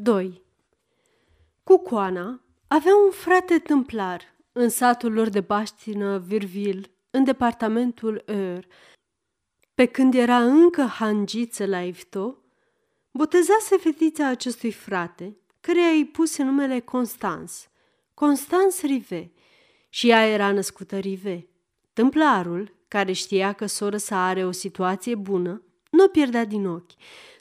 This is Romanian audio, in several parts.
2. Cucoana avea un frate tâmplar în satul lor de baștină Virville, în departamentul Eur. Pe când era încă hangiță la Ivto, botezase fetița acestui frate, căreia îi puse numele Constans, Constans Rive, și ea era născută Rive. Tâmplarul, care știa că soră sa are o situație bună, nu o pierdea din ochi,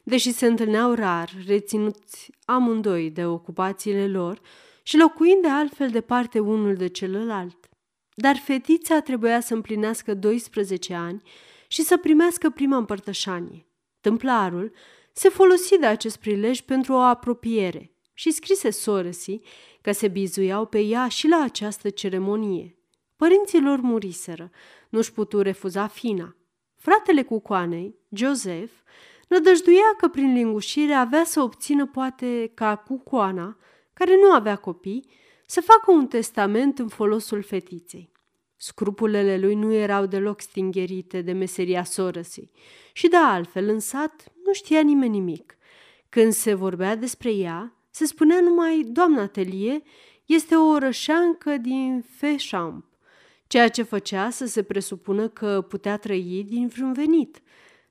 deși se întâlneau rar, reținuți amândoi de ocupațiile lor și locuind de altfel departe unul de celălalt. Dar fetița trebuia să împlinească 12 ani și să primească prima împărtășanie. Tâmplarul se folosi de acest prilej pentru o apropiere și scrise sorăsii că se bizuiau pe ea și la această ceremonie. Părinții lor muriseră, nu-și putu refuza fina. Fratele cucoanei, Joseph, nădăjduia că prin lingușire avea să obțină poate ca cucoana, care nu avea copii, să facă un testament în folosul fetiței. Scrupulele lui nu erau deloc stingherite de meseria sorăsii și de altfel în sat nu știa nimeni nimic. Când se vorbea despre ea, se spunea numai doamna Telie este o orășeancă din Féchamp, ceea ce făcea să se presupună că putea trăi din vreun venit.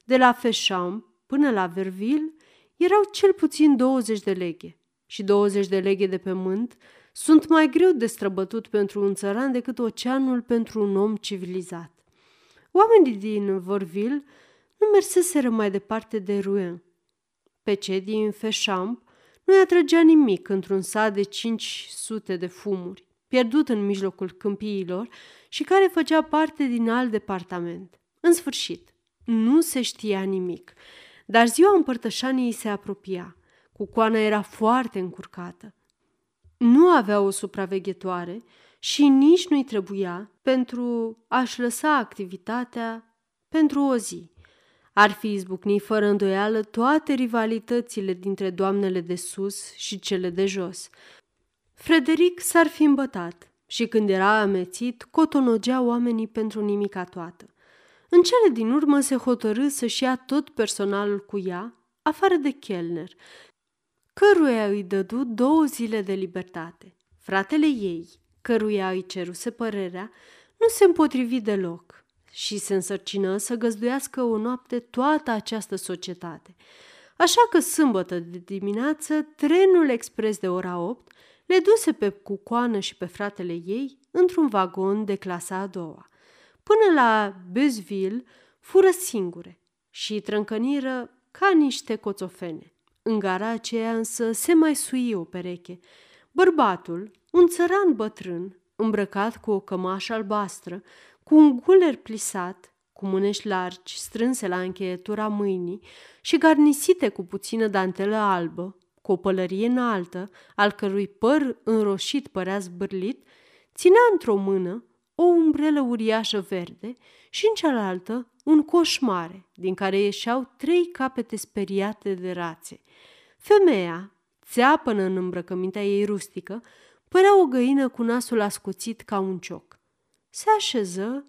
De la Féchamp până la Verville erau cel puțin 20 de leghe și 20 de leghe de pământ sunt mai greu de străbătut pentru un țăran decât oceanul pentru un om civilizat. Oamenii din Vorville nu merseseră mai departe de Rouen. Pe cei din Féchamp nu-i atrăgea nimic într-un sat de 500 de fumuri, pierdut în mijlocul câmpiilor și care făcea parte din alt departament. În sfârșit, nu se știa nimic, dar ziua împărtășaniei se apropia. Cucoana era foarte încurcată. Nu avea o supraveghetoare și nici nu-i trebuia pentru a-și lăsa activitatea pentru o zi. Ar fi izbucnit fără îndoială toate rivalitățile dintre doamnele de sus și cele de jos. Frederic s-ar fi îmbătat și când era amețit, cotonogea oamenii pentru nimica toată. În cele din urmă se hotărâ să-și ia tot personalul cu ea, afară de Kellner, căruia îi dădu două zile de libertate. Fratele ei, căruia îi ceruse părerea, nu se împotrivi deloc și se însărcină să găzduiască o noapte toată această societate. Așa că sâmbătă de dimineață, trenul expres de ora 8 le duse pe cucoană și pe fratele ei într-un vagon de clasa a doua. Până la Bezville fură singure și trâncăniră ca niște coțofene. În gara aceea însă se mai sui o pereche. Bărbatul, un țăran bătrân, îmbrăcat cu o cămașă albastră, cu un guler plisat, cu mânești largi strânse la încheietura mâinii și garnisite cu puțină dantelă albă, cu o pălărie înaltă, al cărui păr înroșit părea zbârlit, ținea într-o mână o umbrelă uriașă verde și în cealaltă un coș mare, din care ieșeau trei capete speriate de rațe. Femeia, țeapănă în îmbrăcămintea ei rustică, părea o găină cu nasul ascuțit ca un cioc. Se așeză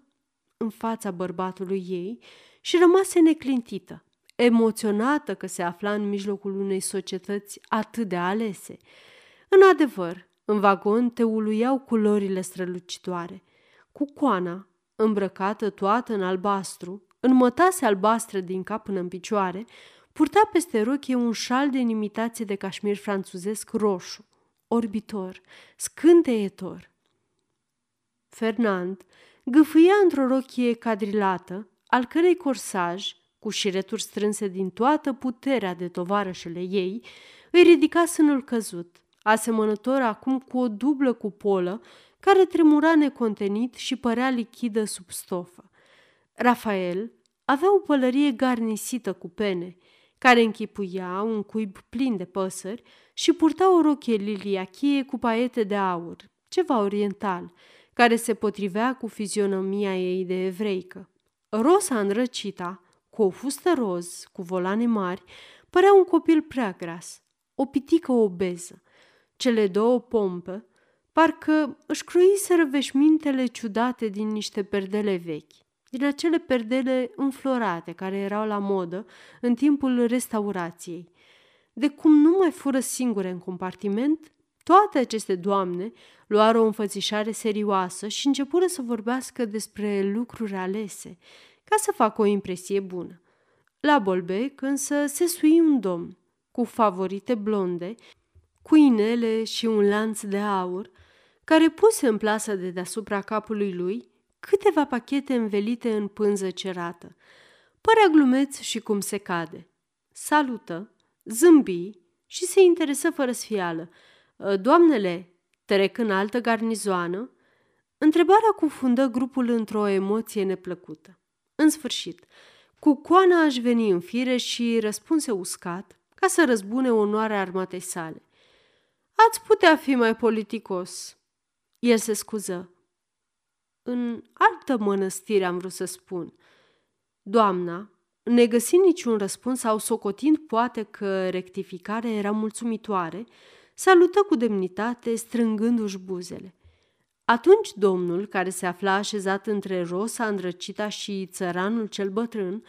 în fața bărbatului ei și rămase neclintită, emoționată că se afla în mijlocul unei societăți atât de alese. În adevăr, în vagon te uluiau culorile strălucitoare. Cu coana, îmbrăcată toată în albastru, în mătase albastră din cap până în picioare, purta peste rochie un șal de imitație de cașmir franțuzesc roșu, orbitor, scânteietor. Fernand gâfâia într-o rochie cadrilată, al cărei corsaj, cu șireturi strânse din toată puterea de tovarășele ei, îi ridica sânul căzut, asemănător acum cu o dublă cupolă care tremura necontenit și părea lichidă sub stofă. Rafael avea o pălărie garnisită cu pene, care închipuia un cuib plin de păsări și purta o rochie liliachie cu paiete de aur, ceva oriental, care se potrivea cu fizionomia ei de evreică. Rosa înrăcita, cu o fustă roz, cu volane mari, părea un copil prea gras, o pitică obeză. Cele două pompe parcă își croiseră veșmintele ciudate din niște perdele vechi, din acele perdele înflorate care erau la modă în timpul restaurației. de cum nu mai fură singure în compartiment, toate aceste doamne luară o înfățișare serioasă și începură să vorbească despre lucruri alese, ca să facă o impresie bună. La Bolbec însă se sui un domn, cu favorite blonde, cu inele și un lanț de aur, care puse în plasă de deasupra capului lui câteva pachete învelite în pânză cerată. Părea glumeț și cum se cade. Salută, zâmbi și se interesă fără sfială. Ă, doamnele, trec în altă garnizoană? Întrebarea cufundă grupul într-o emoție neplăcută. În sfârșit, cu coana aș veni în fire și răspunse uscat, ca să răzbune onoarea armatei sale. Ați putea fi mai politicos. El se scuză. În altă mănăstire am vrut să spun. Doamna, negăsind niciun răspuns sau socotind poate că rectificarea era mulțumitoare, salută cu demnitate, strângându-și buzele. Atunci domnul, care se afla așezat între Rosa îndrăcita și țăranul cel bătrân,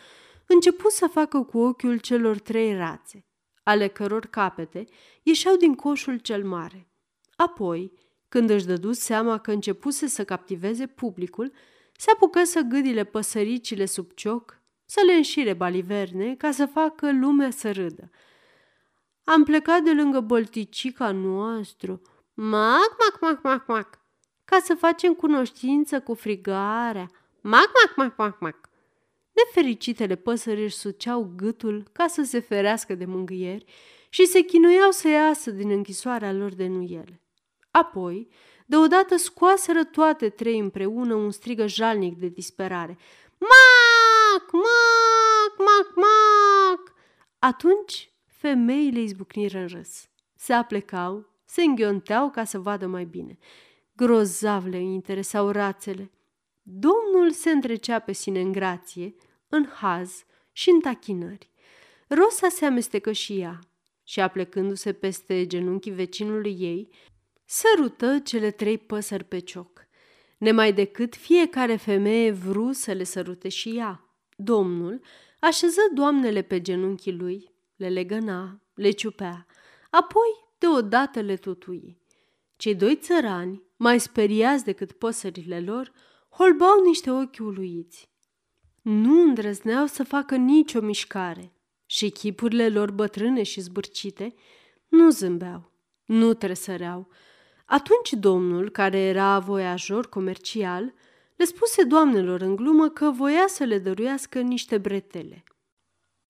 începu să facă cu ochiul celor trei rațe, ale căror capete ieșeau din coșul cel mare. Apoi, când își dădu seama că începuse să captiveze publicul, se apucă să gâdile păsăricile sub cioc, să le înșire baliverne ca să facă lumea să râdă. Am plecat de lângă bolticica noastră, mac, mac, mac, mac, mac, ca să facem cunoștință cu frigarea, mac, mac, mac, mac, mac. Nefericitele păsări își suceau gâtul ca să se ferească de mângâieri și se chinuiau să iasă din închisoarea lor de nuiele. Apoi, deodată scoaseră toate trei împreună un strigă jalnic de disperare. Mac! Mac! Mac! Mac! Atunci femeile izbucniră în râs. Se aplecau, se înghionteau ca să vadă mai bine. Grozav le interesau rațele. Domnul se întrecea pe sine în grație, în haz și în tachinări. Rosa se amestecă și ea și, aplecându-se peste genunchii vecinului ei, sărută cele trei păsări pe cioc. Nemai decât fiecare femeie vru să le sărute și ea. Domnul așeză doamnele pe genunchii lui, le legăna, le ciupea, apoi deodată le tutui. Cei doi țărani, mai speriați decât păsările lor, holbau niște ochi uluiți. Nu îndrăzneau să facă nicio mișcare și chipurile lor bătrâne și zbârcite nu zâmbeau, nu tresăreau, atunci domnul, care era voiajor comercial, le spuse doamnelor în glumă că voia să le dăruiască niște bretele.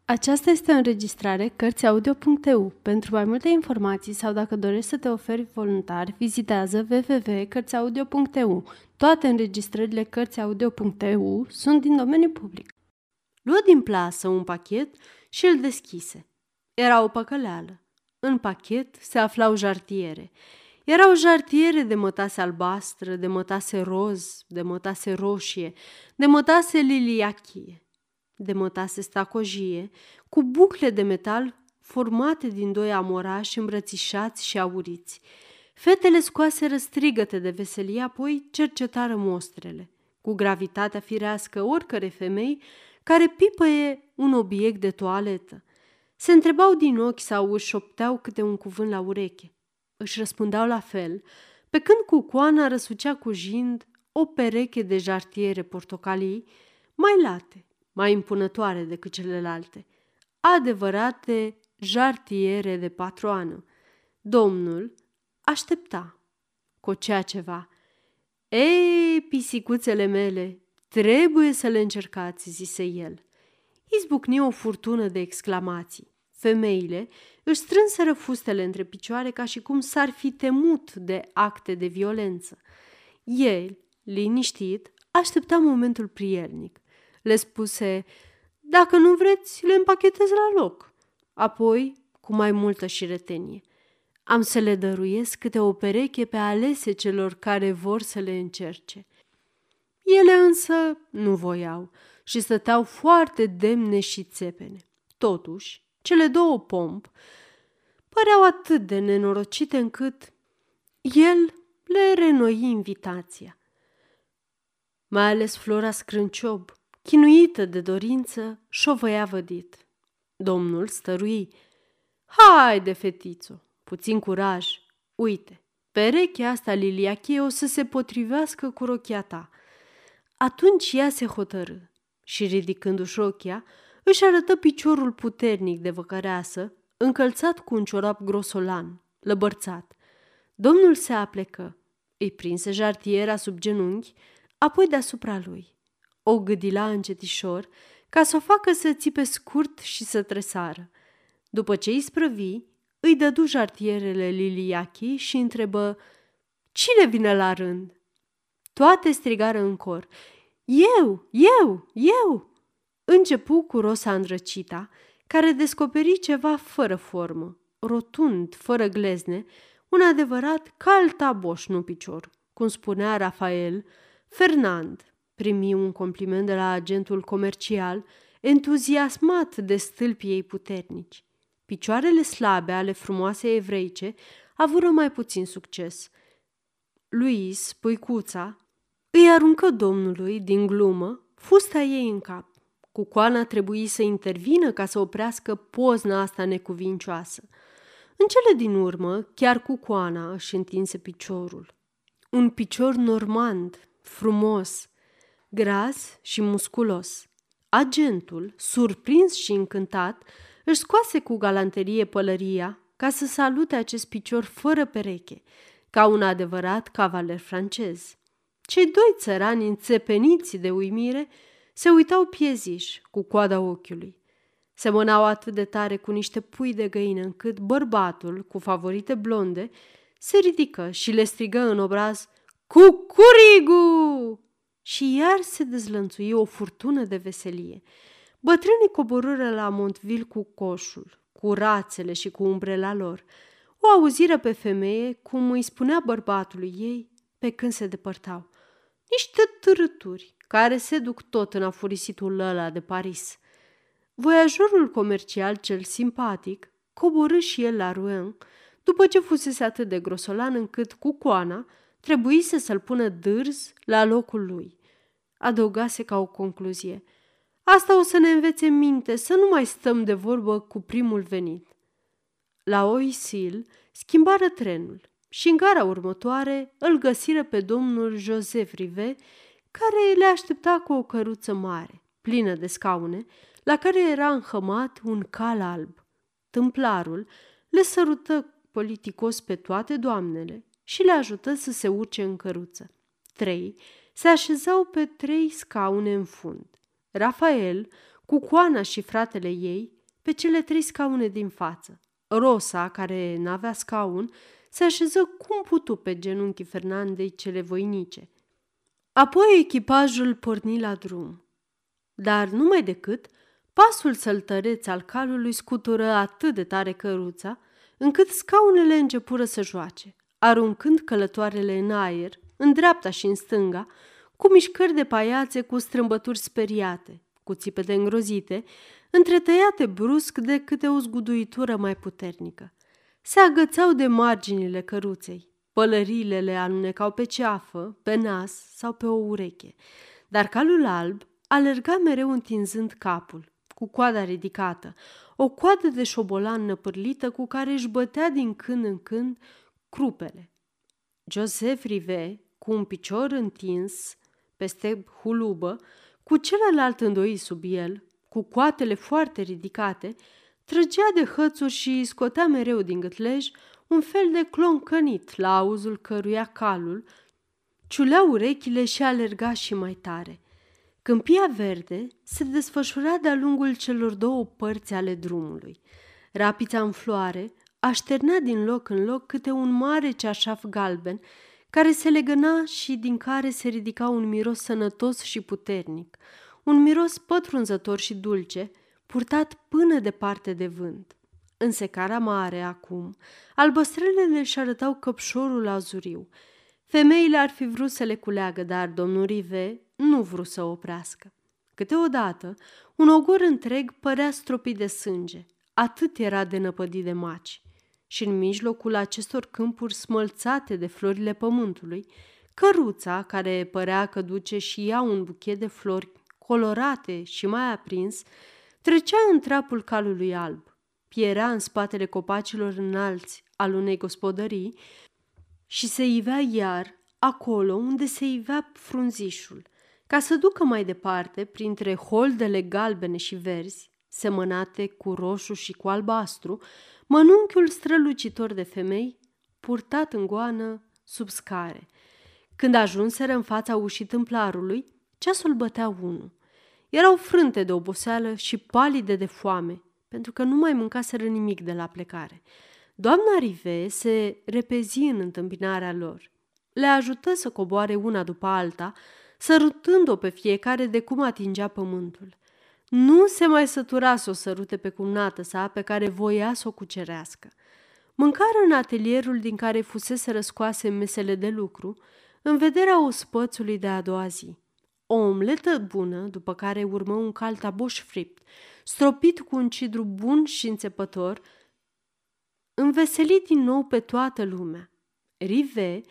Aceasta este o înregistrare Cărțiaudio.eu. Pentru mai multe informații sau dacă dorești să te oferi voluntar, vizitează www.cărțiaudio.eu. Toate înregistrările Cărțiaudio.eu sunt din domeniu public. Luă din plasă un pachet și îl deschise. Era o păcăleală. În pachet se aflau jartiere. Erau jartiere de mătase albastră, de mătase roz, de mătase roșie, de mătase liliachie, de mătase stacojie, cu bucle de metal formate din doi amorași îmbrățișați și auriți. Fetele scoase strigăte de veselie, apoi cercetară mostrele, cu gravitatea firească oricare femei care pipăie un obiect de toaletă. Se întrebau din ochi sau își șopteau câte un cuvânt la ureche își răspundeau la fel, pe când cucoana răsucea cu jind o pereche de jartiere portocalii mai late, mai impunătoare decât celelalte, adevărate jartiere de patroană. Domnul aștepta, cocea ceva. Ei, pisicuțele mele, trebuie să le încercați, zise el. Izbucni o furtună de exclamații. Femeile își strânseră fustele între picioare ca și cum s-ar fi temut de acte de violență. El, liniștit, aștepta momentul prielnic. Le spuse, dacă nu vreți, le împachetez la loc. Apoi, cu mai multă șiretenie, am să le dăruiesc câte o pereche pe alese celor care vor să le încerce. Ele însă nu voiau și stăteau foarte demne și țepene. Totuși, cele două pomp păreau atât de nenorocite încât el le renoi invitația. Mai ales Flora Scrânciob, chinuită de dorință, șovăia vădit. Domnul stărui. Haide, fetițo, puțin curaj. Uite, perechea asta liliachie o să se potrivească cu rochia ta. Atunci ea se hotărâ și, ridicându-și rochia, își arătă piciorul puternic de văcăreasă, încălțat cu un ciorap grosolan, lăbărțat. Domnul se aplecă, îi prinse jartiera sub genunchi, apoi deasupra lui. O gâdila încetișor, ca să o facă să țipe scurt și să tresară. După ce îi sprăvi, îi dădu jartierele Liliachi și întrebă Cine vine la rând? Toate strigară în cor. Eu, eu, eu! Începu cu Rosa îndrăcita, care descoperi ceva fără formă, rotund, fără glezne, un adevărat caltaboș, nu picior. Cum spunea Rafael, Fernand primi un compliment de la agentul comercial, entuziasmat de stâlpii ei puternici. Picioarele slabe ale frumoasei evreice avură mai puțin succes. Luis, puicuța, îi aruncă domnului, din glumă, fusta ei în cap. Cucoana trebuie să intervină ca să oprească pozna asta necuvincioasă. În cele din urmă, chiar Cucoana își întinse piciorul. Un picior normand, frumos, gras și musculos. Agentul, surprins și încântat, își scoase cu galanterie pălăria ca să salute acest picior fără pereche, ca un adevărat cavaler francez. Cei doi țărani înțepeniți de uimire se uitau pieziși cu coada ochiului. Semănau atât de tare cu niște pui de găină încât bărbatul, cu favorite blonde, se ridică și le strigă în obraz Cucurigu! Și iar se dezlănțui o furtună de veselie. Bătrânii coborâră la Montville cu coșul, cu rațele și cu umbrela lor. O auziră pe femeie cum îi spunea bărbatului ei pe când se depărtau. Niște târâturi care se duc tot în afurisitul ăla de Paris. Voiajorul comercial cel simpatic coborâ și el la Rouen, după ce fusese atât de grosolan încât cu coana trebuise să-l pună dârz la locul lui. Adăugase ca o concluzie. Asta o să ne învețe minte să nu mai stăm de vorbă cu primul venit. La Oisil schimbară trenul și în gara următoare îl găsiră pe domnul Joseph Rive, care le aștepta cu o căruță mare, plină de scaune, la care era înhămat un cal alb. Tâmplarul le sărută politicos pe toate doamnele și le ajută să se urce în căruță. Trei se așezau pe trei scaune în fund. Rafael, cu coana și fratele ei, pe cele trei scaune din față. Rosa, care n-avea scaun, se așeză cum putu pe genunchii Fernandei cele voinice. Apoi echipajul porni la drum. Dar numai decât, pasul săltăreț al calului scutură atât de tare căruța, încât scaunele începură să joace, aruncând călătoarele în aer, în dreapta și în stânga, cu mișcări de paiațe cu strâmbături speriate, cu țipete îngrozite, întretăiate brusc de câte o zguduitură mai puternică. Se agățau de marginile căruței, pălările le alunecau pe ceafă, pe nas sau pe o ureche, dar calul alb alerga mereu întinzând capul, cu coada ridicată, o coadă de șobolan năpârlită cu care își bătea din când în când crupele. Joseph Rive, cu un picior întins peste hulubă, cu celălalt îndoit sub el, cu coatele foarte ridicate, trăgea de hățuri și scotea mereu din gâtlej un fel de cloncănit la auzul căruia calul ciulea urechile și alerga și mai tare. Câmpia verde se desfășura de-a lungul celor două părți ale drumului. Rapița în floare așternea din loc în loc câte un mare ceașaf galben care se legăna și din care se ridica un miros sănătos și puternic, un miros pătrunzător și dulce, purtat până departe de vânt. În secara mare, acum, albăstrelele își arătau căpșorul azuriu. Femeile ar fi vrut să le culeagă, dar domnul Rive nu vrut să oprească. Câteodată, un ogor întreg părea stropit de sânge, atât era de năpădit de maci și în mijlocul acestor câmpuri smălțate de florile pământului, căruța, care părea că duce și ea un buchet de flori colorate și mai aprins, trecea în trapul calului alb. Pierea în spatele copacilor înalți al unei gospodării și se ivea iar acolo unde se ivea frunzișul, ca să ducă mai departe, printre holdele galbene și verzi, semănate cu roșu și cu albastru, mănunchiul strălucitor de femei, purtat în goană sub scare. Când ajunseră în fața ușii tâmplarului, ceasul bătea unul. Erau frânte de oboseală și palide de foame, pentru că nu mai mâncaseră nimic de la plecare. Doamna Rive se repezi în întâmpinarea lor. Le ajută să coboare una după alta, sărutând-o pe fiecare de cum atingea pământul. Nu se mai sătura să o sărute pe cumnată sa pe care voia să o cucerească. Mâncară în atelierul din care fusese răscoase mesele de lucru, în vederea ospățului de a doua zi. O omletă bună, după care urmă un caltaboș fript, stropit cu un cidru bun și înțepător, înveselit din nou pe toată lumea. Rive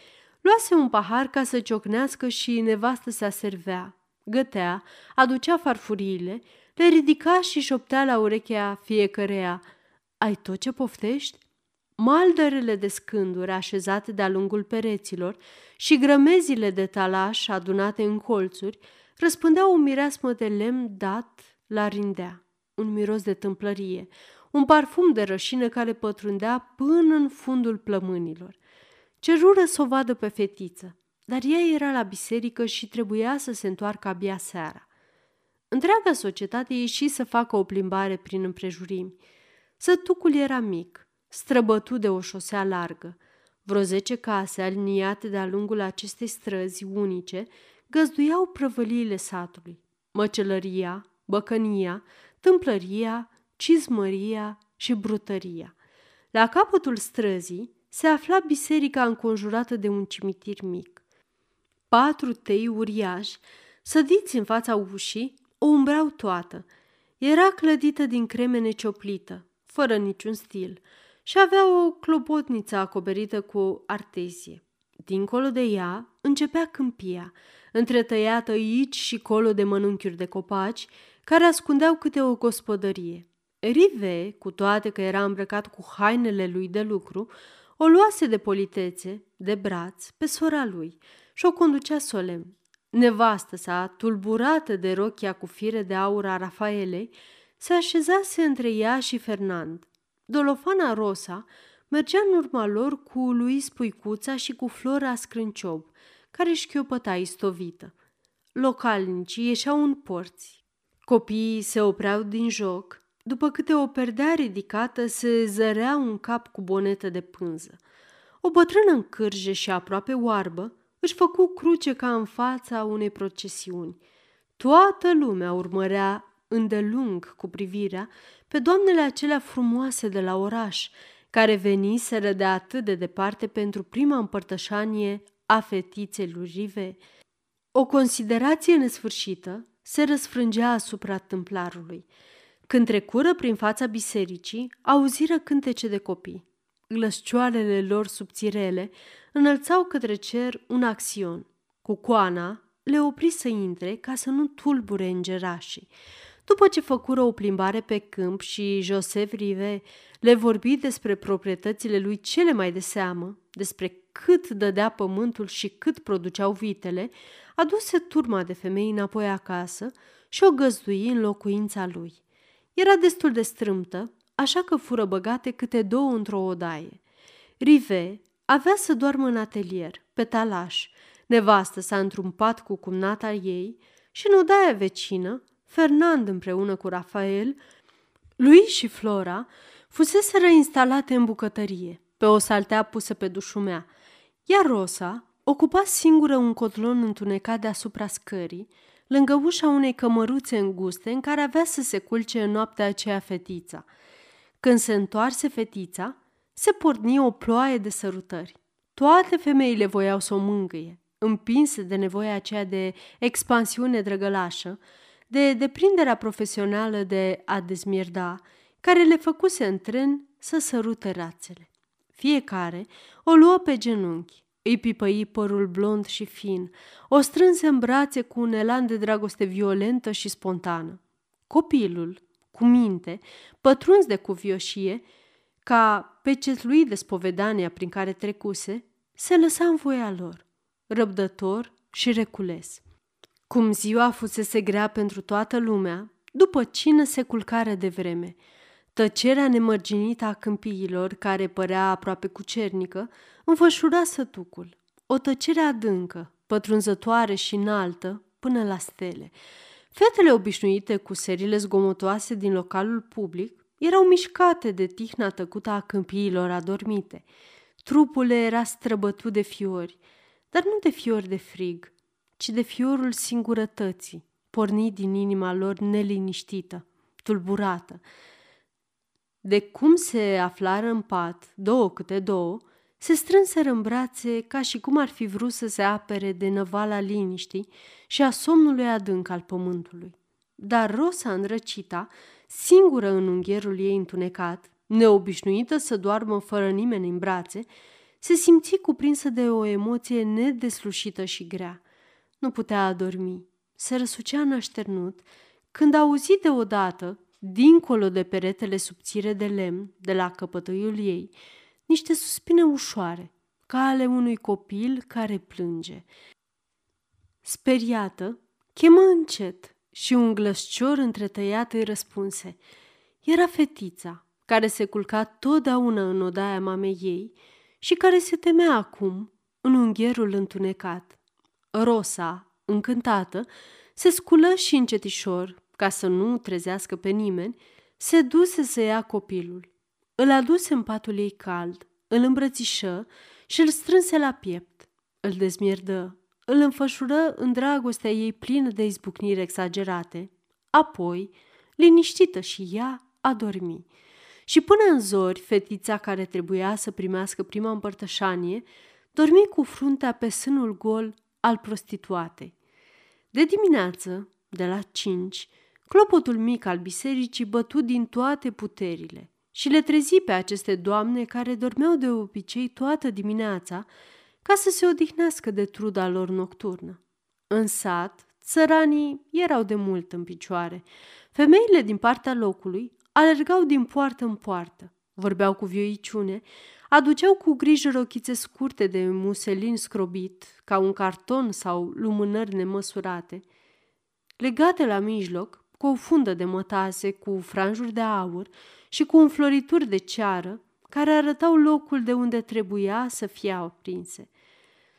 luase un pahar ca să ciocnească și nevastă se aservea, gătea, aducea farfuriile, le ridica și șoptea la urechea fiecăreia. Ai tot ce poftești? Maldărele de scânduri așezate de-a lungul pereților și grămezile de talaș adunate în colțuri răspândeau o mireasmă de lemn dat la rindea, un miros de tâmplărie, un parfum de rășină care pătrundea până în fundul plămânilor. Cerură să o vadă pe fetiță, dar ea era la biserică și trebuia să se întoarcă abia seara. Întreaga societate ieși să facă o plimbare prin împrejurimi. Sătucul era mic, străbătut de o șosea largă. Vreo zece case aliniate de-a lungul acestei străzi unice găzduiau prăvăliile satului. Măcelăria, băcănia, tâmplăria, cizmăria și brutăria. La capătul străzii se afla biserica înconjurată de un cimitir mic. Patru tei uriași, sădiți în fața ușii, o umbreau toată. Era clădită din cremene cioplită, fără niciun stil, și avea o clopotniță acoperită cu artezie. Dincolo de ea începea câmpia, întretăiată aici și colo de mănunchiuri de copaci, care ascundeau câte o gospodărie. Rive, cu toate că era îmbrăcat cu hainele lui de lucru, o luase de politețe, de braț, pe sora lui și o conducea solemn. Nevastă sa, tulburată de rochia cu fire de aur a Rafaelei, se așezase între ea și Fernand. Dolofana Rosa mergea în urma lor cu lui Spuicuța și cu Flora Scrânciob, care își chiopăta istovită. Localnicii ieșeau în porți. Copiii se opreau din joc, după câte o perdea ridicată se zărea un cap cu bonetă de pânză. O bătrână în cârje și aproape oarbă își făcu cruce ca în fața unei procesiuni. Toată lumea urmărea îndelung cu privirea pe doamnele acelea frumoase de la oraș, care veniseră de atât de departe pentru prima împărtășanie a fetiței lui Rive. O considerație nesfârșită se răsfrângea asupra tâmplarului. Când trecură prin fața bisericii, auziră cântece de copii. Glăscioarele lor subțirele înălțau către cer un axion. Cu coana le opri să intre ca să nu tulbure îngerașii. După ce făcură o plimbare pe câmp și Joseph Rive le vorbi despre proprietățile lui cele mai de seamă, despre cât dădea pământul și cât produceau vitele, aduse turma de femei înapoi acasă și o găzdui în locuința lui. Era destul de strâmtă, așa că fură băgate câte două într-o odaie. Rive avea să doarmă în atelier, pe talaș. Nevastă s-a întrumpat cu cumnata ei și în odaia vecină, Fernand împreună cu Rafael, lui și Flora fusese reinstalate în bucătărie, pe o saltea pusă pe dușumea, iar Rosa ocupa singură un cotlon întunecat deasupra scării, lângă ușa unei cămăruțe înguste în care avea să se culce în noaptea aceea fetița. Când se întoarse fetița, se porni o ploaie de sărutări. Toate femeile voiau să o mângâie, împinse de nevoia aceea de expansiune drăgălașă, de deprinderea profesională de a dezmierda, care le făcuse în tren să sărute rațele. Fiecare o luă pe genunchi, îi pipăi părul blond și fin, o strânse în brațe cu un elan de dragoste violentă și spontană. Copilul, cu minte, pătruns de cuvioșie, ca pecetlui de spovedania prin care trecuse, se lăsa în voia lor, răbdător și recules. Cum ziua fusese grea pentru toată lumea, după cină se culcare de vreme. Tăcerea nemărginită a câmpiilor, care părea aproape cucernică, înfășura sătucul. O tăcere adâncă, pătrunzătoare și înaltă, până la stele. Fetele obișnuite cu serile zgomotoase din localul public erau mișcate de tihna tăcută a câmpiilor adormite. Trupul era străbătut de fiori, dar nu de fiori de frig, ci de fiorul singurătății, pornit din inima lor neliniștită, tulburată. De cum se aflară în pat, două câte două, se strânseră în brațe ca și cum ar fi vrut să se apere de năvala liniștii și a somnului adânc al pământului. Dar Rosa înrăcita, singură în unghierul ei întunecat, neobișnuită să doarmă fără nimeni în brațe, se simți cuprinsă de o emoție nedeslușită și grea. Nu putea adormi. Se răsucea în când auzi deodată, dincolo de peretele subțire de lemn de la căpătăiul ei, niște suspine ușoare, ca ale unui copil care plânge. Speriată, chemă încet și un glăscior întretăiat îi răspunse. Era fetița, care se culca totdeauna în odaia mamei ei și care se temea acum în unghierul întunecat. Rosa, încântată, se sculă și încetișor, ca să nu trezească pe nimeni, se duse să ia copilul. Îl aduse în patul ei cald, îl îmbrățișă și îl strânse la piept. Îl dezmierdă, îl înfășură în dragostea ei plină de izbucniri exagerate. Apoi, liniștită și ea, a dormi. Și până în zori, fetița care trebuia să primească prima împărtășanie, dormi cu fruntea pe sânul gol al prostituatei. De dimineață, de la cinci, clopotul mic al bisericii bătut din toate puterile și le trezi pe aceste doamne care dormeau de obicei toată dimineața ca să se odihnească de truda lor nocturnă. În sat, țăranii erau de mult în picioare. Femeile din partea locului alergau din poartă în poartă, vorbeau cu vioiciune, aduceau cu grijă rochițe scurte de muselin scrobit, ca un carton sau lumânări nemăsurate. Legate la mijloc, cu o fundă de mătase, cu franjuri de aur și cu înflorituri de ceară, care arătau locul de unde trebuia să fie aprinse.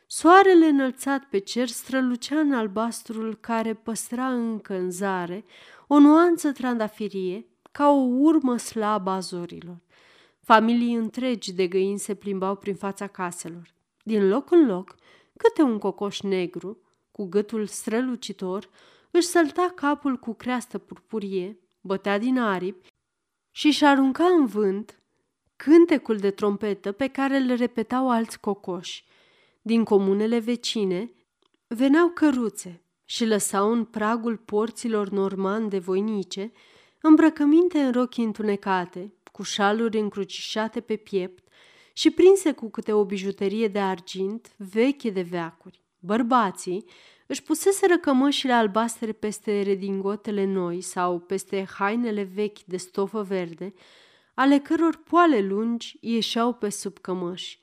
Soarele înălțat pe cer strălucea în albastrul care păstra încă în zare o nuanță trandafirie ca o urmă slabă a zorilor. Familii întregi de găini se plimbau prin fața caselor. Din loc în loc, câte un cocoș negru, cu gâtul strălucitor, își sălta capul cu creastă purpurie, bătea din aripi și își arunca în vânt cântecul de trompetă pe care îl repetau alți cocoși. Din comunele vecine veneau căruțe și lăsau în pragul porților normande voinice îmbrăcăminte în rochi întunecate, cu șaluri încrucișate pe piept și prinse cu câte o bijuterie de argint veche de veacuri. Bărbații își puseseră cămășile albastre peste redingotele noi sau peste hainele vechi de stofă verde, ale căror poale lungi ieșeau pe sub cămăși.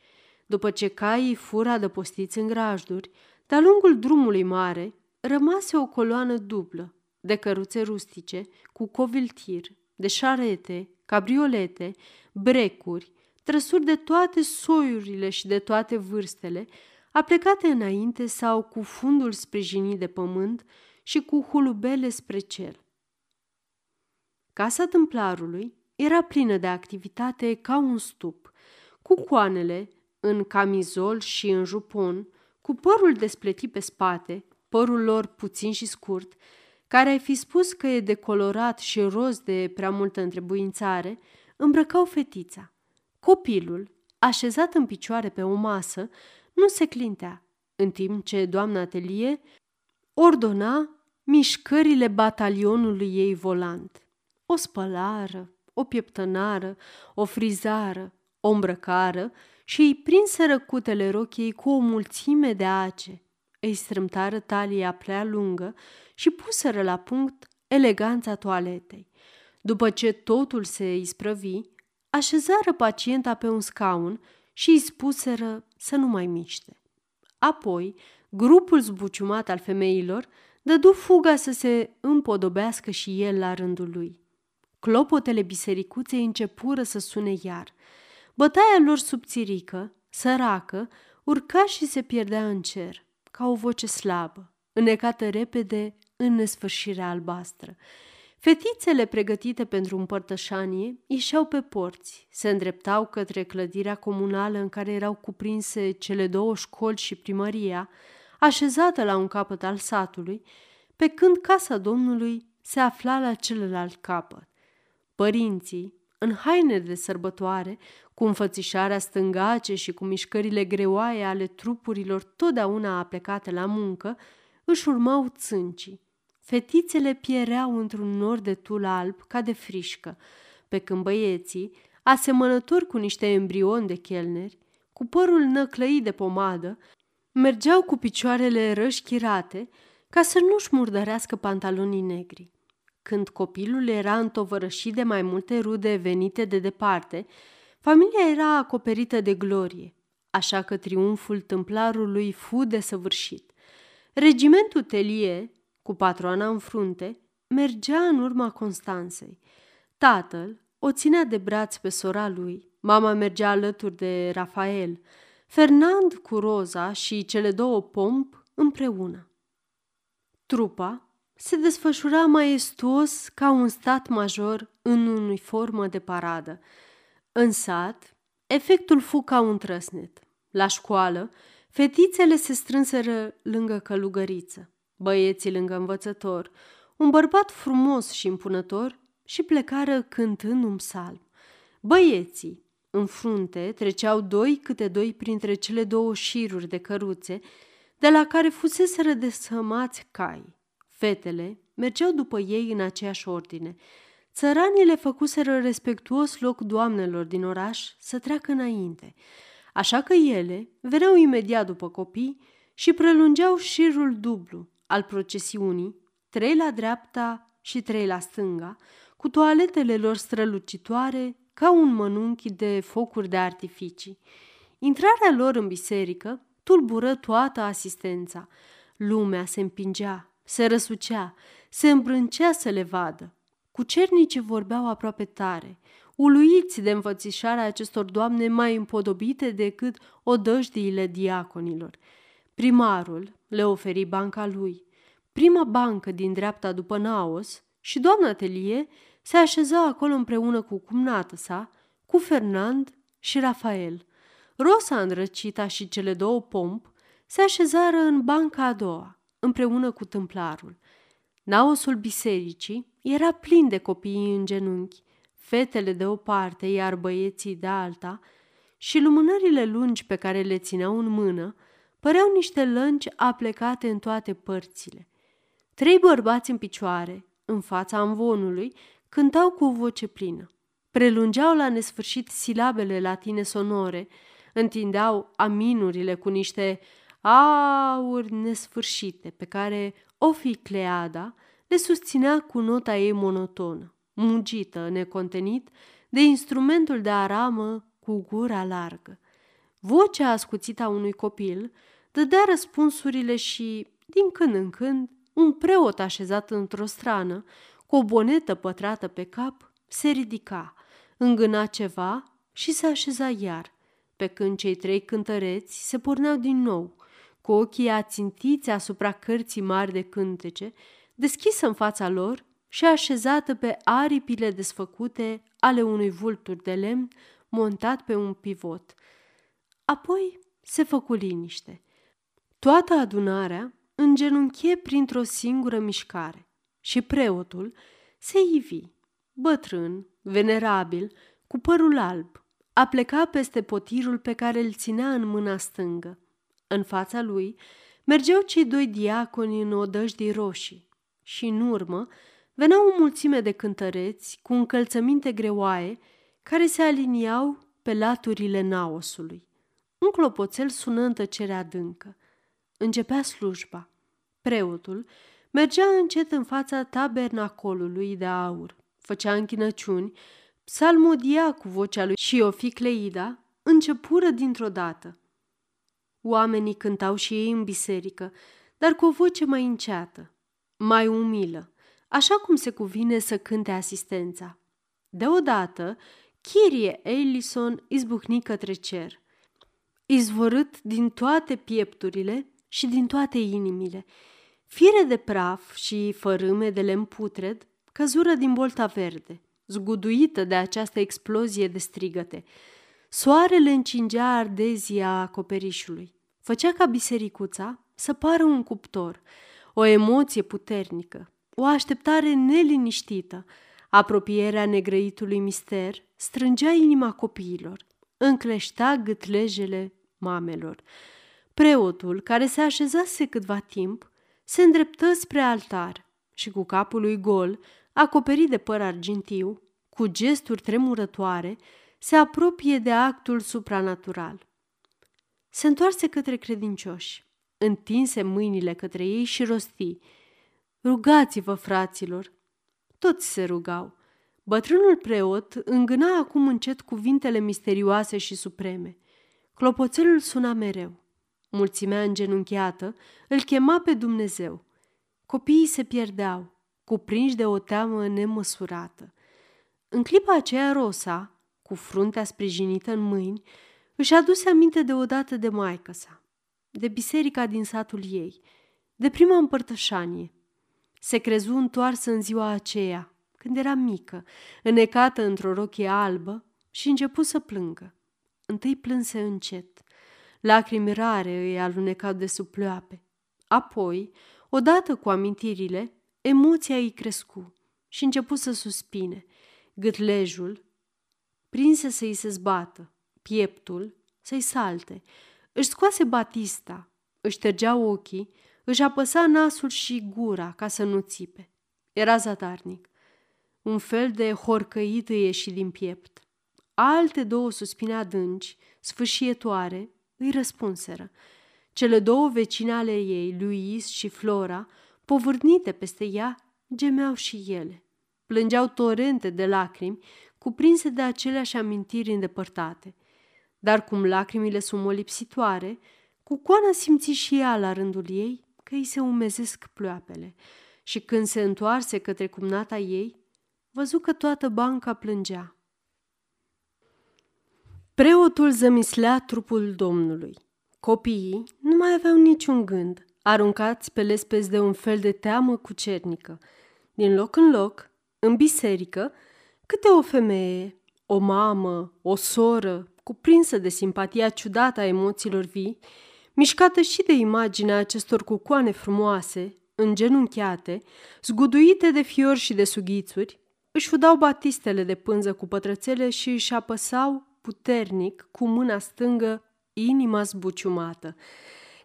După ce caii fură adăpostiți în grajduri, de-a lungul drumului mare rămase o coloană dublă de căruțe rustice cu coviltir, de șarete, cabriolete, brecuri, trăsuri de toate soiurile și de toate vârstele, aplecate înainte sau cu fundul sprijinit de pământ și cu hulubele spre cer. Casa tâmplarului era plină de activitate ca un stup, cu coanele, în camizol și în jupon, cu părul despletit pe spate, părul lor puțin și scurt, care ai fi spus că e decolorat și roz de prea multă întrebuințare, îmbrăcau fetița. Copilul, așezat în picioare pe o masă, nu se clintea, în timp ce doamna Telie ordona mișcările batalionului ei volant. O spălară, o pieptănară, o frizară, o îmbrăcară și îi prinseră cutele rochiei cu o mulțime de ace. Îi strâmtară talia prea lungă și puseră la punct eleganța toaletei. După ce totul se isprăvi, așezară pacienta pe un scaun și îi spuseră să nu mai miște. Apoi, grupul zbuciumat al femeilor dădu fuga să se împodobească și el la rândul lui. Clopotele bisericuței începură să sune iar. Bătaia lor subțirică, săracă, urca și se pierdea în cer, ca o voce slabă, înnecată repede în nesfârșirea albastră. Fetițele pregătite pentru împărtășanie ieșeau pe porți, se îndreptau către clădirea comunală în care erau cuprinse cele două școli și primăria, așezată la un capăt al satului, pe când casa domnului se afla la celălalt capăt. Părinții, în haine de sărbătoare, cu înfățișarea stângace și cu mișcările greoaie ale trupurilor totdeauna aplecate la muncă, își urmau țâncii. Fetițele piereau într-un nor de tul alb ca de frișcă, pe când băieții, asemănători cu niște embrioni de chelneri, cu părul năclăit de pomadă, mergeau cu picioarele rășchirate ca să nu-și murdărească pantalonii negri. Când copilul era întovărășit de mai multe rude venite de departe, familia era acoperită de glorie, așa că triumful tâmplarului fu desăvârșit. Regimentul Telie, cu patroana în frunte, mergea în urma Constanței. Tatăl o ținea de braț pe sora lui, mama mergea alături de Rafael, Fernand cu Roza și cele două pomp împreună. Trupa se desfășura maestuos ca un stat major în uniformă de paradă. În sat, efectul fu ca un trăsnet. La școală, fetițele se strânseră lângă călugăriță, băieții lângă învățător, un bărbat frumos și impunător și plecară cântând un psalm. Băieții, în frunte, treceau doi câte doi printre cele două șiruri de căruțe, de la care fuseseră desămați cai. Fetele mergeau după ei în aceeași ordine. Țăranii le făcuseră respectuos loc doamnelor din oraș să treacă înainte, așa că ele veneau imediat după copii și prelungeau șirul dublu al procesiunii, trei la dreapta și trei la stânga, cu toaletele lor strălucitoare ca un mănunchi de focuri de artificii. Intrarea lor în biserică tulbură toată asistența. Lumea se împingea, se răsucea, se îmbrâncea să le vadă. Cucernicii vorbeau aproape tare, uluiți de înfățișarea acestor doamne mai împodobite decât odăjdiile diaconilor. Primarul le oferi banca lui, prima bancă din dreapta după Naos, și doamna Telie se așeza acolo împreună cu cumnată sa, cu Fernand și Rafael. Rosa îndrăcita și cele două pomp se așezară în banca a doua, împreună cu tâmplarul. Naosul bisericii era plin de copii în genunchi, fetele de o parte, iar băieții de alta, și lumânările lungi pe care le țineau în mână păreau niște lănci aplecate în toate părțile. Trei bărbați în picioare, în fața amvonului, cântau cu o voce plină. Prelungeau la nesfârșit silabele latine sonore, întindeau aminurile cu niște auri nesfârșite pe care Oficleada le susținea cu nota ei monotonă, mugită, necontenit, de instrumentul de aramă cu gura largă. Vocea ascuțită a unui copil dădea răspunsurile și, din când în când, un preot așezat într-o strană, cu o bonetă pătrată pe cap, se ridica, îngâna ceva și se așeza iar, pe când cei trei cântăreți se porneau din nou, cu ochii ațintiți asupra cărții mari de cântece, deschisă în fața lor și așezată pe aripile desfăcute ale unui vultur de lemn montat pe un pivot. Apoi se făcu liniște. Toată adunarea îngenunchie printr-o singură mișcare și preotul se ivi, bătrân, venerabil, cu părul alb, a pleca peste potirul pe care îl ținea în mâna stângă. În fața lui mergeau cei doi diaconi în odăjdii roșii și în urmă veneau o mulțime de cântăreți cu încălțăminte greoaie care se aliniau pe laturile naosului. Un clopoțel sună în tăcere adâncă. Începea slujba. Preotul mergea încet în fața tabernacolului de aur, făcea închinăciuni, psalmodia cu vocea lui și Oficleida, începură dintr-o dată. Oamenii cântau și ei în biserică, dar cu o voce mai înceată, mai umilă, așa cum se cuvine să cânte asistența. Deodată, Chirie Ellison izbucni către cer, izvorât din toate piepturile și din toate inimile. Fire de praf și fărâme de lemn putred căzură din bolta verde, zguduită de această explozie de strigăte. Soarele încingea ardezia acoperișului. Făcea ca bisericuța să pară un cuptor, o emoție puternică, o așteptare neliniștită. Apropierea negrăitului mister strângea inima copiilor, încleștea gâtlejele mamelor. Preotul, care se așezase câtva timp, se îndreptă spre altar și cu capul lui gol, acoperit de păr argintiu, cu gesturi tremurătoare, se apropie de actul supranatural. Se întoarse către credincioși, întinse mâinile către ei și rosti, Rugați-vă, fraților! Toți se rugau. Bătrânul preot îngâna acum încet cuvintele misterioase și supreme. Clopoțelul suna mereu. Mulțimea îngenunchiată îl chema pe Dumnezeu. Copiii se pierdeau, cuprinși de o teamă nemăsurată. În clipa aceea Rosa, cu fruntea sprijinită în mâini, își aduse aminte deodată de maică sa, de biserica din satul ei, de prima împărtășanie. Se crezu întoarsă în ziua aceea, când era mică, înecată într-o rochie albă și începu să plângă. Întâi plânse încet. Lacrimi rare îi alunecau de sub ploape. Apoi, odată cu amintirile, emoția îi crescu și începu să suspine. Gâtlejul prinse să-i se zbată, pieptul să-i salte. Își scoase batista, își ștergea ochii, își apăsa nasul și gura ca să nu țipe. Era zadarnic. Un fel de horcăit îi ieși din piept. Alte două suspine adânci, sfâșietoare, îi răspunseră. Cele două vecine ale ei, Luis și Flora, povârnite peste ea, gemeau și ele. Plângeau torente de lacrimi, cuprinse de aceleași amintiri îndepărtate. Dar cum lacrimile sunt molipsitoare, cu coana simți și ea la rândul ei că îi se umezesc ploapele și când se întoarse către cumnata ei, văzu că toată banca plângea. Preotul zămislea trupul Domnului. Copiii nu mai aveau niciun gând, aruncați pe lespezi de un fel de teamă cucernică. Din loc în loc, în biserică, câte o femeie, o mamă, o soră, cuprinsă de simpatia ciudată a emoțiilor vii, mișcată și de imaginea acestor cucoane frumoase, îngenunchiate, zguduite de fiori și de sughițuri, își fudau batistele de pânză cu pătrățele și își apăsau puternic cu mâna stângă inima zbuciumată.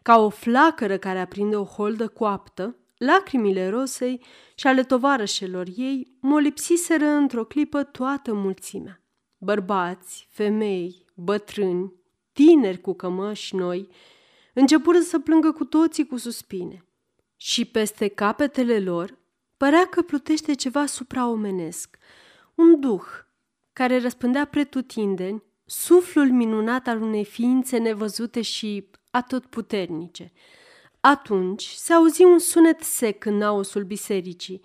Ca o flacără care aprinde o holdă coaptă, lacrimile rosei și ale tovarășelor ei molipsiseră într-o clipă toată mulțimea. Bărbați, femei, bătrâni, tineri cu cămăși noi, începură să plângă cu toții cu suspine. Și peste capetele lor părea că plutește ceva supraomenesc, un duh care răspândea pretutindeni suflul minunat al unei ființe nevăzute și atotputernice. Atunci se auzi un sunet sec în naosul bisericii.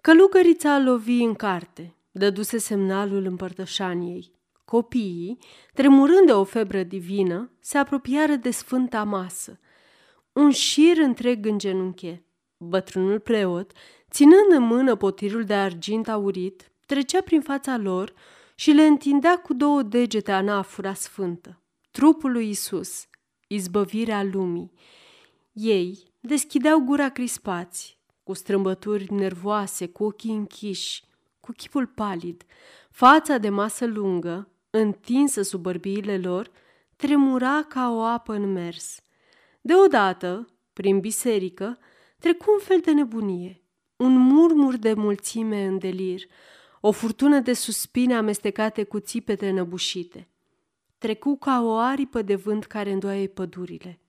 Călugărița a lovi în carte, dăduse semnalul împărtășaniei. Copiii, tremurând de o febră divină, se apropiară de sfânta masă. Un șir întreg în genunche. Bătrânul preot, ținând în mână potirul de argint aurit, trecea prin fața lor și le întindea cu două degete anafura sfântă, trupul lui Isus, izbăvirea lumii. Ei deschideau gura crispați, cu strâmbături nervoase, cu ochii închiși, cu chipul palid, fața de masă lungă, întinsă sub bărbiile lor, tremura ca o apă în mers. Deodată, prin biserică, trecu un fel de nebunie, un murmur de mulțime în delir, o furtună de suspine amestecate cu țipete năbușite. Trecu ca o aripă de vânt care îndoaie pădurile.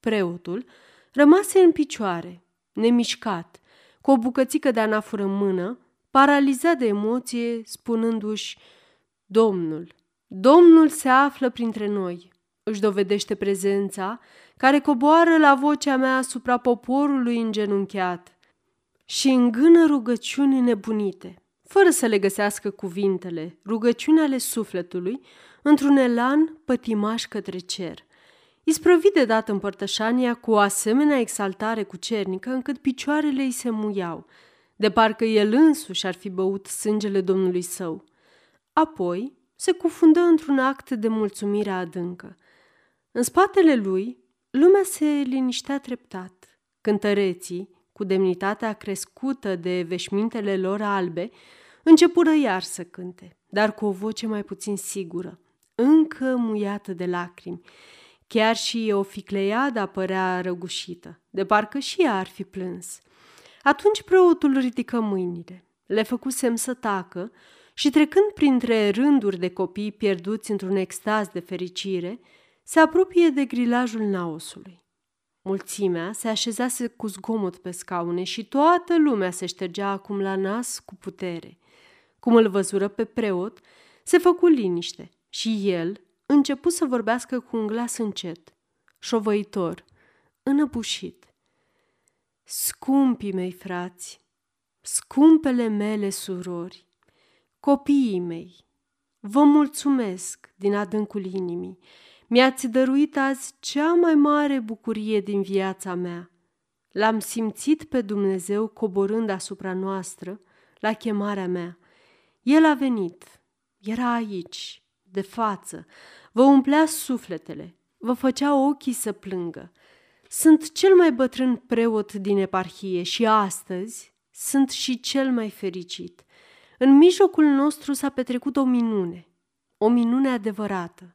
Preotul rămase în picioare, nemișcat, cu o bucățică de anafură în mână, paralizat de emoție, spunându-și Domnul, Domnul se află printre noi, își dovedește prezența, care coboară la vocea mea asupra poporului îngenunchiat și îngână rugăciuni nebunite, fără să le găsească cuvintele, rugăciuni ale sufletului, într-un elan pătimaș către cer. Isprăvit de dat împărtășania cu o asemenea exaltare cucernică încât picioarele îi se muiau, de parcă el însuși ar fi băut sângele Domnului său. Apoi se cufundă într-un act de mulțumire adâncă. În spatele lui, lumea se liniștea treptat. Cântăreții, cu demnitatea crescută de veșmintele lor albe, începură iar să cânte, dar cu o voce mai puțin sigură, încă muiată de lacrimi. Chiar și o ficleiadă părea răgușită, de parcă și ea ar fi plâns. Atunci preotul ridică mâinile, le făcu semn să tacă și trecând printre rânduri de copii pierduți într-un extaz de fericire, se apropie de grilajul naosului. Mulțimea se așezase cu zgomot pe scaune și toată lumea se ștergea acum la nas cu putere. Cum îl văzură pe preot, se făcu liniște și el începu să vorbească cu un glas încet, șovăitor, înăbușit. Scumpii mei frați, scumpele mele surori, copiii mei, vă mulțumesc din adâncul inimii mi-ați dăruit azi cea mai mare bucurie din viața mea. L-am simțit pe Dumnezeu coborând asupra noastră la chemarea mea. El a venit, era aici, de față, vă umplea sufletele, vă făcea ochii să plângă. Sunt cel mai bătrân preot din eparhie și astăzi sunt și cel mai fericit. În mijlocul nostru s-a petrecut o minune, o minune adevărată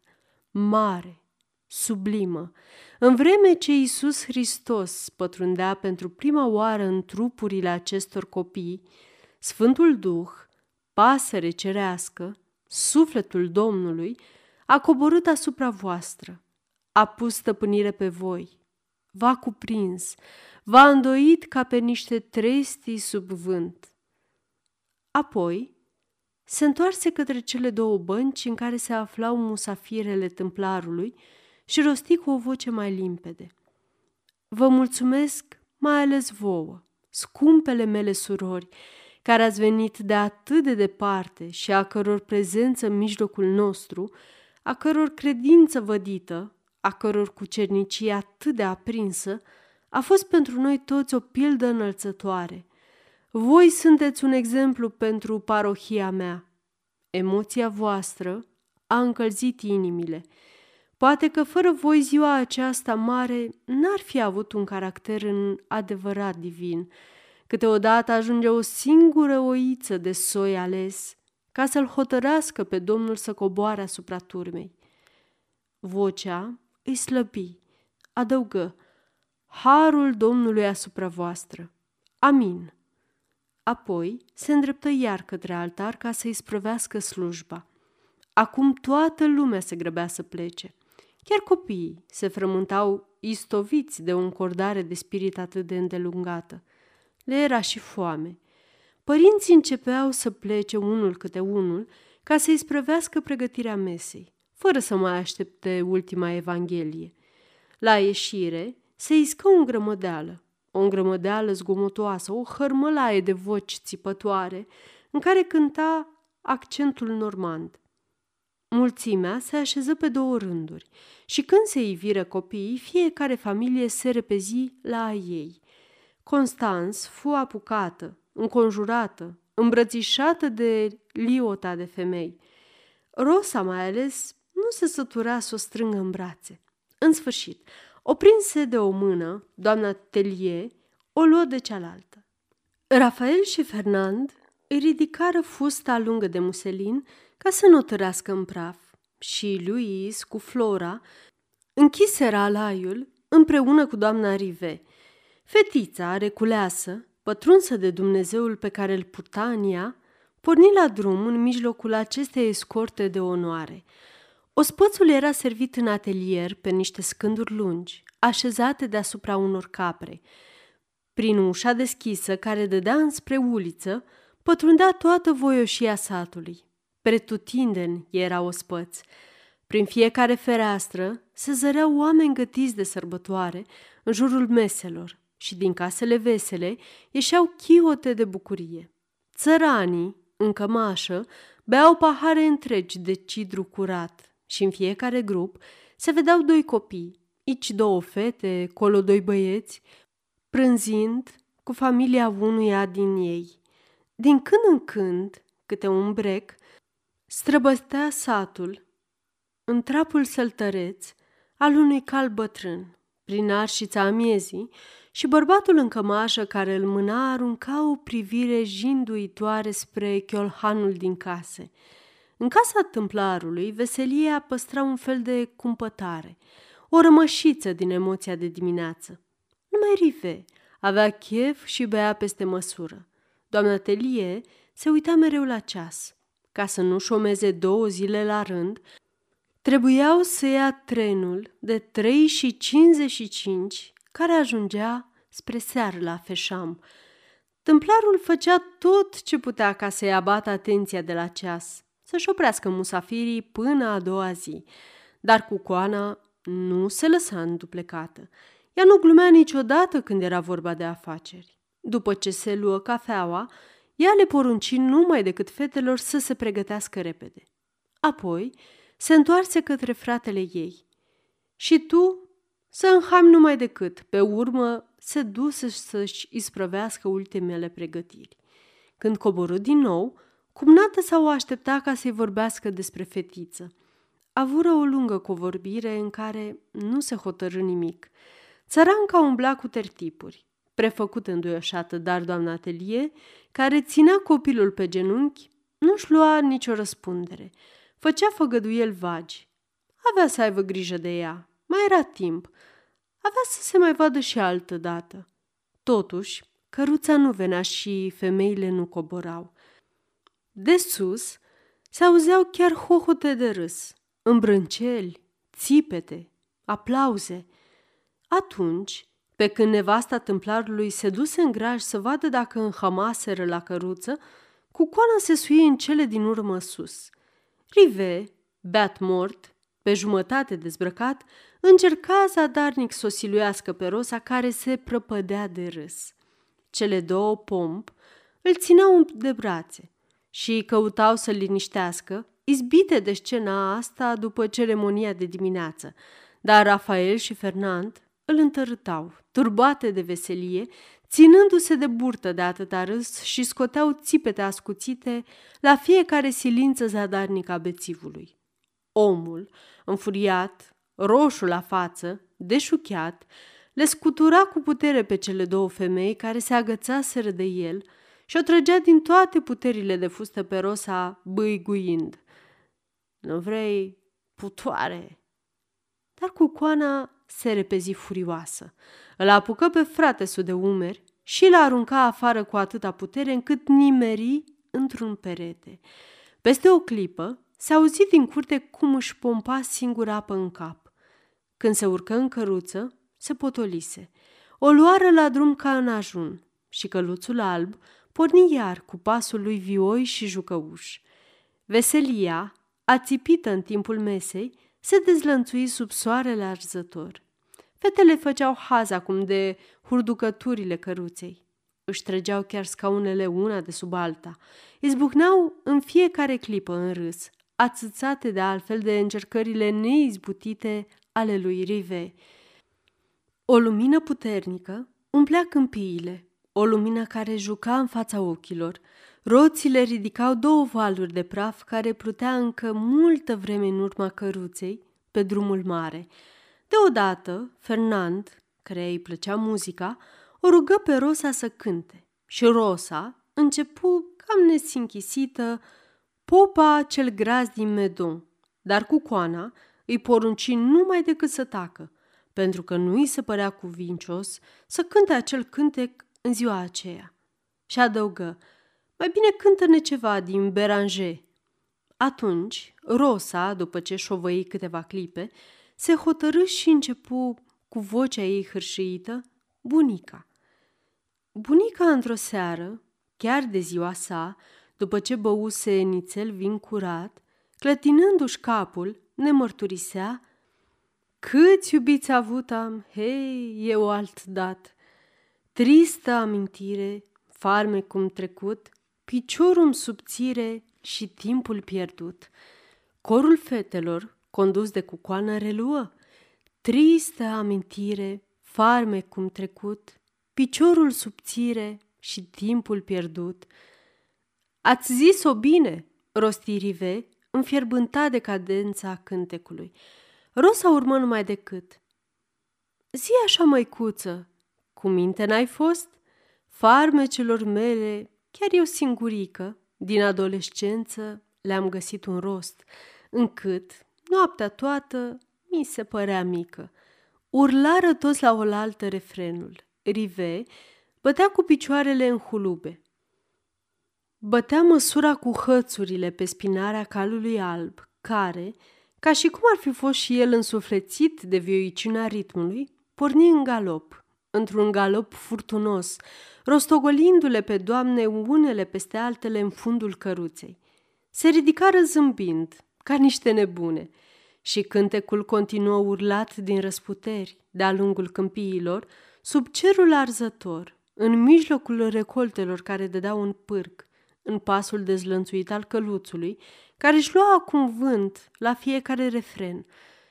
mare, sublimă, în vreme ce Iisus Hristos pătrundea pentru prima oară în trupurile acestor copii, Sfântul Duh, pasăre cerească, sufletul Domnului, a coborât asupra voastră, a pus stăpânire pe voi, v-a cuprins, v-a îndoit ca pe niște trestii sub vânt. Apoi, se întoarse către cele două bănci în care se aflau musafirele templarului și rosti cu o voce mai limpede. Vă mulțumesc mai ales vouă, scumpele mele surori, care ați venit de atât de departe și a căror prezență în mijlocul nostru, a căror credință vădită, a căror cucernicie atât de aprinsă, a fost pentru noi toți o pildă înălțătoare – voi sunteți un exemplu pentru parohia mea. Emoția voastră a încălzit inimile. Poate că fără voi ziua aceasta mare n-ar fi avut un caracter în adevărat divin. Câteodată ajunge o singură oiță de soi ales ca să-l hotărască pe Domnul să coboare asupra turmei. Vocea îi slăbi, adăugă, Harul Domnului asupra voastră. Amin. Apoi se îndreptă iar către altar ca să-i sprăvească slujba. Acum toată lumea se grăbea să plece. Chiar copiii se frământau istoviți de o încordare de spirit atât de îndelungată. Le era și foame. Părinții începeau să plece unul câte unul ca să-i sprăvească pregătirea mesei, fără să mai aștepte ultima evanghelie. La ieșire se iscă un grămădeală o îngrămădeală zgomotoasă, o hărmălaie de voci țipătoare, în care cânta accentul normand. Mulțimea se așeză pe două rânduri și când se iviră copiii, fiecare familie se repezi la a ei. Constans fu apucată, înconjurată, îmbrățișată de liota de femei. Rosa mai ales nu se sătura să o strângă în brațe. În sfârșit, Oprinse de o mână, doamna Telie o luă de cealaltă. Rafael și Fernand îi ridicară fusta lungă de muselin ca să nu tărească în praf și Luis cu Flora închiseră alaiul împreună cu doamna Rive. Fetița, reculeasă, pătrunsă de Dumnezeul pe care îl purta în ea, porni la drum în mijlocul acestei escorte de onoare – Ospățul era servit în atelier pe niște scânduri lungi, așezate deasupra unor capre. Prin ușa deschisă care dădea înspre uliță, pătrundea toată voioșia satului. Pretutindeni era ospăț. Prin fiecare fereastră se zăreau oameni gătiți de sărbătoare în jurul meselor și din casele vesele ieșeau chiote de bucurie. Țăranii, în cămașă, beau pahare întregi de cidru curat și în fiecare grup se vedeau doi copii, aici două fete, colo doi băieți, prânzind cu familia unuia din ei. Din când în când, câte un brec, străbătea satul în trapul săltăreț al unui cal bătrân, prin arșița amiezii, și bărbatul în cămașă care îl mâna arunca o privire jinduitoare spre chiolhanul din case. În casa tâmplarului, veselia păstra un fel de cumpătare, o rămășiță din emoția de dimineață. Numai Rive avea chef și bea peste măsură. Doamna Telie se uita mereu la ceas. Ca să nu șomeze două zile la rând, trebuiau să ia trenul de 3 și 55 care ajungea spre seară la Feșam. Tâmplarul făcea tot ce putea ca să-i abată atenția de la ceas, să-și oprească musafirii până a doua zi. Dar cu coana nu se lăsa înduplecată. Ea nu glumea niciodată când era vorba de afaceri. După ce se luă cafeaua, ea le porunci numai decât fetelor să se pregătească repede. Apoi se întoarse către fratele ei. Și tu să înham numai decât, pe urmă se duse să-și isprăvească ultimele pregătiri. Când coborâ din nou, cumnată sau o aștepta ca să-i vorbească despre fetiță. Avură o lungă covorbire în care nu se hotărâ nimic. Țăranca umbla cu tertipuri, prefăcut înduioșată, dar doamna Atelier, care ținea copilul pe genunchi, nu-și lua nicio răspundere. Făcea făgăduieli vagi. Avea să aibă grijă de ea. Mai era timp. Avea să se mai vadă și altă dată. Totuși, căruța nu venea și femeile nu coborau. De sus se auzeau chiar hohote de râs, îmbrânceli, țipete, aplauze. Atunci, pe când nevasta templarului se duse în graj să vadă dacă înhămaseră la căruță, cu coana se suie în cele din urmă sus. Rive, beat mort, pe jumătate dezbrăcat, încerca zadarnic să o siluiască pe Rosa care se prăpădea de râs. Cele două pomp îl țineau de brațe și căutau să-l liniștească, izbite de scena asta după ceremonia de dimineață, dar Rafael și Fernand îl întărâtau, turbate de veselie, ținându-se de burtă de atâta râs și scoteau țipete ascuțite la fiecare silință zadarnică a bețivului. Omul, înfuriat, roșu la față, deșuchiat, le scutura cu putere pe cele două femei care se agățaseră de el și o trăgea din toate puterile de fustă pe rosa, băiguind. Nu vrei putoare? Dar cu coana se repezi furioasă. Îl apucă pe frate de umeri și l arunca afară cu atâta putere încât nimeri într-un perete. Peste o clipă se auzi din curte cum își pompa singura apă în cap. Când se urcă în căruță, se potolise. O luară la drum ca în ajun și căluțul alb porni iar cu pasul lui vioi și jucăuș. Veselia, ațipită în timpul mesei, se dezlănțui sub soarele arzător. Fetele făceau haz acum de hurducăturile căruței. Își trăgeau chiar scaunele una de sub alta. Izbucneau în fiecare clipă în râs, atâțate de altfel de încercările neizbutite ale lui Rive. O lumină puternică umplea câmpiile, o lumină care juca în fața ochilor. Roțile ridicau două valuri de praf care plutea încă multă vreme în urma căruței pe drumul mare. Deodată, Fernand, care îi plăcea muzica, o rugă pe Rosa să cânte și Rosa începu cam nesinchisită popa cel graz din Medon, dar cu coana îi porunci numai decât să tacă, pentru că nu îi se părea cuvincios să cânte acel cântec în ziua aceea. Și adăugă, mai bine cântă-ne ceva din Beranger. Atunci, Rosa, după ce șovăi câteva clipe, se hotărâ și începu cu vocea ei hârșiită, bunica. Bunica, într-o seară, chiar de ziua sa, după ce băuse nițel vin curat, clătinându-și capul, ne mărturisea Câți iubiți avut am, hei, eu alt dat. Tristă amintire, farme cum trecut, piciorul subțire și timpul pierdut. Corul fetelor, condus de cucoană, reluă. Tristă amintire, farme cum trecut, piciorul subțire și timpul pierdut. Ați zis-o bine, rosti Rive, înfierbântat de cadența cântecului. Rosa urmă numai decât. Zi așa, măicuță, cu minte n-ai fost? Farmecelor mele, chiar eu singurică, din adolescență, le-am găsit un rost, încât, noaptea toată, mi se părea mică. Urlară toți la oaltă refrenul. Rive bătea cu picioarele în hulube. Bătea măsura cu hățurile pe spinarea calului alb, care, ca și cum ar fi fost și el însuflețit de vioiciunea ritmului, porni în galop, într-un galop furtunos, rostogolindu-le pe doamne unele peste altele în fundul căruței. Se ridicară zâmbind, ca niște nebune, și cântecul continuă urlat din răsputeri de-a lungul câmpiilor, sub cerul arzător, în mijlocul recoltelor care dădeau un pârc, în pasul dezlănțuit al căluțului, care își lua acum vânt la fiecare refren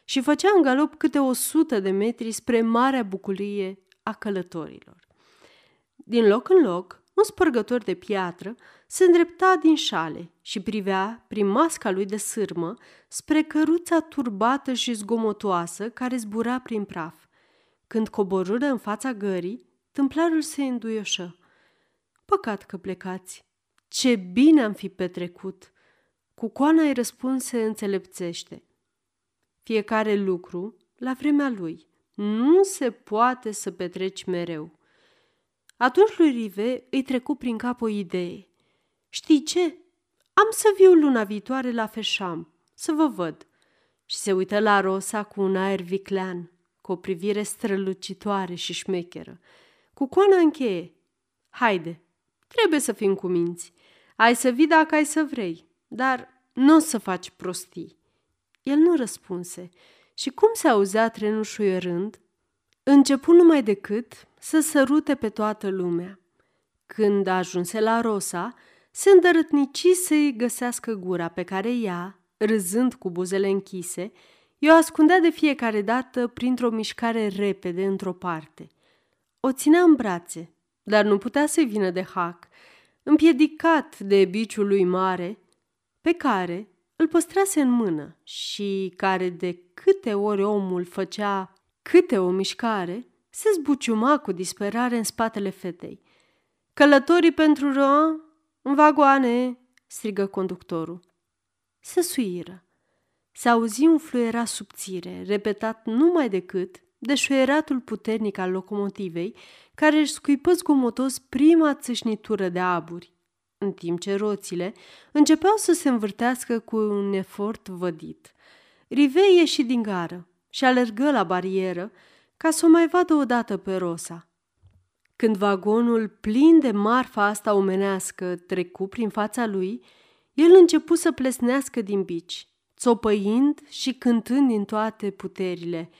și făcea în galop câte o sută de metri spre marea bucurie a călătorilor. Din loc în loc, un spărgător de piatră se îndrepta din șale și privea, prin masca lui de sârmă, spre căruța turbată și zgomotoasă care zbura prin praf. Când coborâră în fața gării, tâmplarul se înduioșă. Păcat că plecați, ce bine am fi petrecut! Cu coana îi răspunse înțelepțește. Fiecare lucru la vremea lui. Nu se poate să petreci mereu. Atunci lui Rive îi trecu prin cap o idee. Știi ce? Am să viu luna viitoare la Feșam, să vă văd. Și se uită la Rosa cu un aer viclean, cu o privire strălucitoare și șmecheră. Cu coana încheie. Haide, trebuie să fim cuminți. Ai să vii dacă ai să vrei, dar nu o să faci prostii. El nu răspunse și cum se auzea trenul șuierând, începu numai decât să sărute pe toată lumea. Când ajunse la Rosa, se îndărătnici să-i găsească gura pe care ea, râzând cu buzele închise, i-o ascundea de fiecare dată printr-o mișcare repede într-o parte. O ținea în brațe, dar nu putea să vină de hac împiedicat de biciul lui mare, pe care îl păstrase în mână și care de câte ori omul făcea câte o mișcare, se zbuciuma cu disperare în spatele fetei. Călătorii pentru ră, în vagoane, strigă conductorul. Se suiră. Se auzi un fluiera subțire, repetat numai decât de șuieratul puternic al locomotivei, care își scuipă zgomotos prima țâșnitură de aburi, în timp ce roțile începeau să se învârtească cu un efort vădit. Rivei ieși din gară și alergă la barieră ca să o mai vadă odată pe Rosa. Când vagonul plin de marfa asta omenească trecu prin fața lui, el începu să plesnească din bici, țopăind și cântând din toate puterile.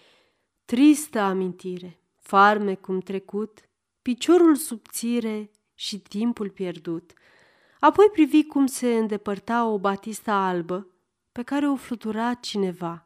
Tristă amintire, farme cum trecut, piciorul subțire și timpul pierdut. Apoi privi cum se îndepărta o batistă albă pe care o flutura cineva.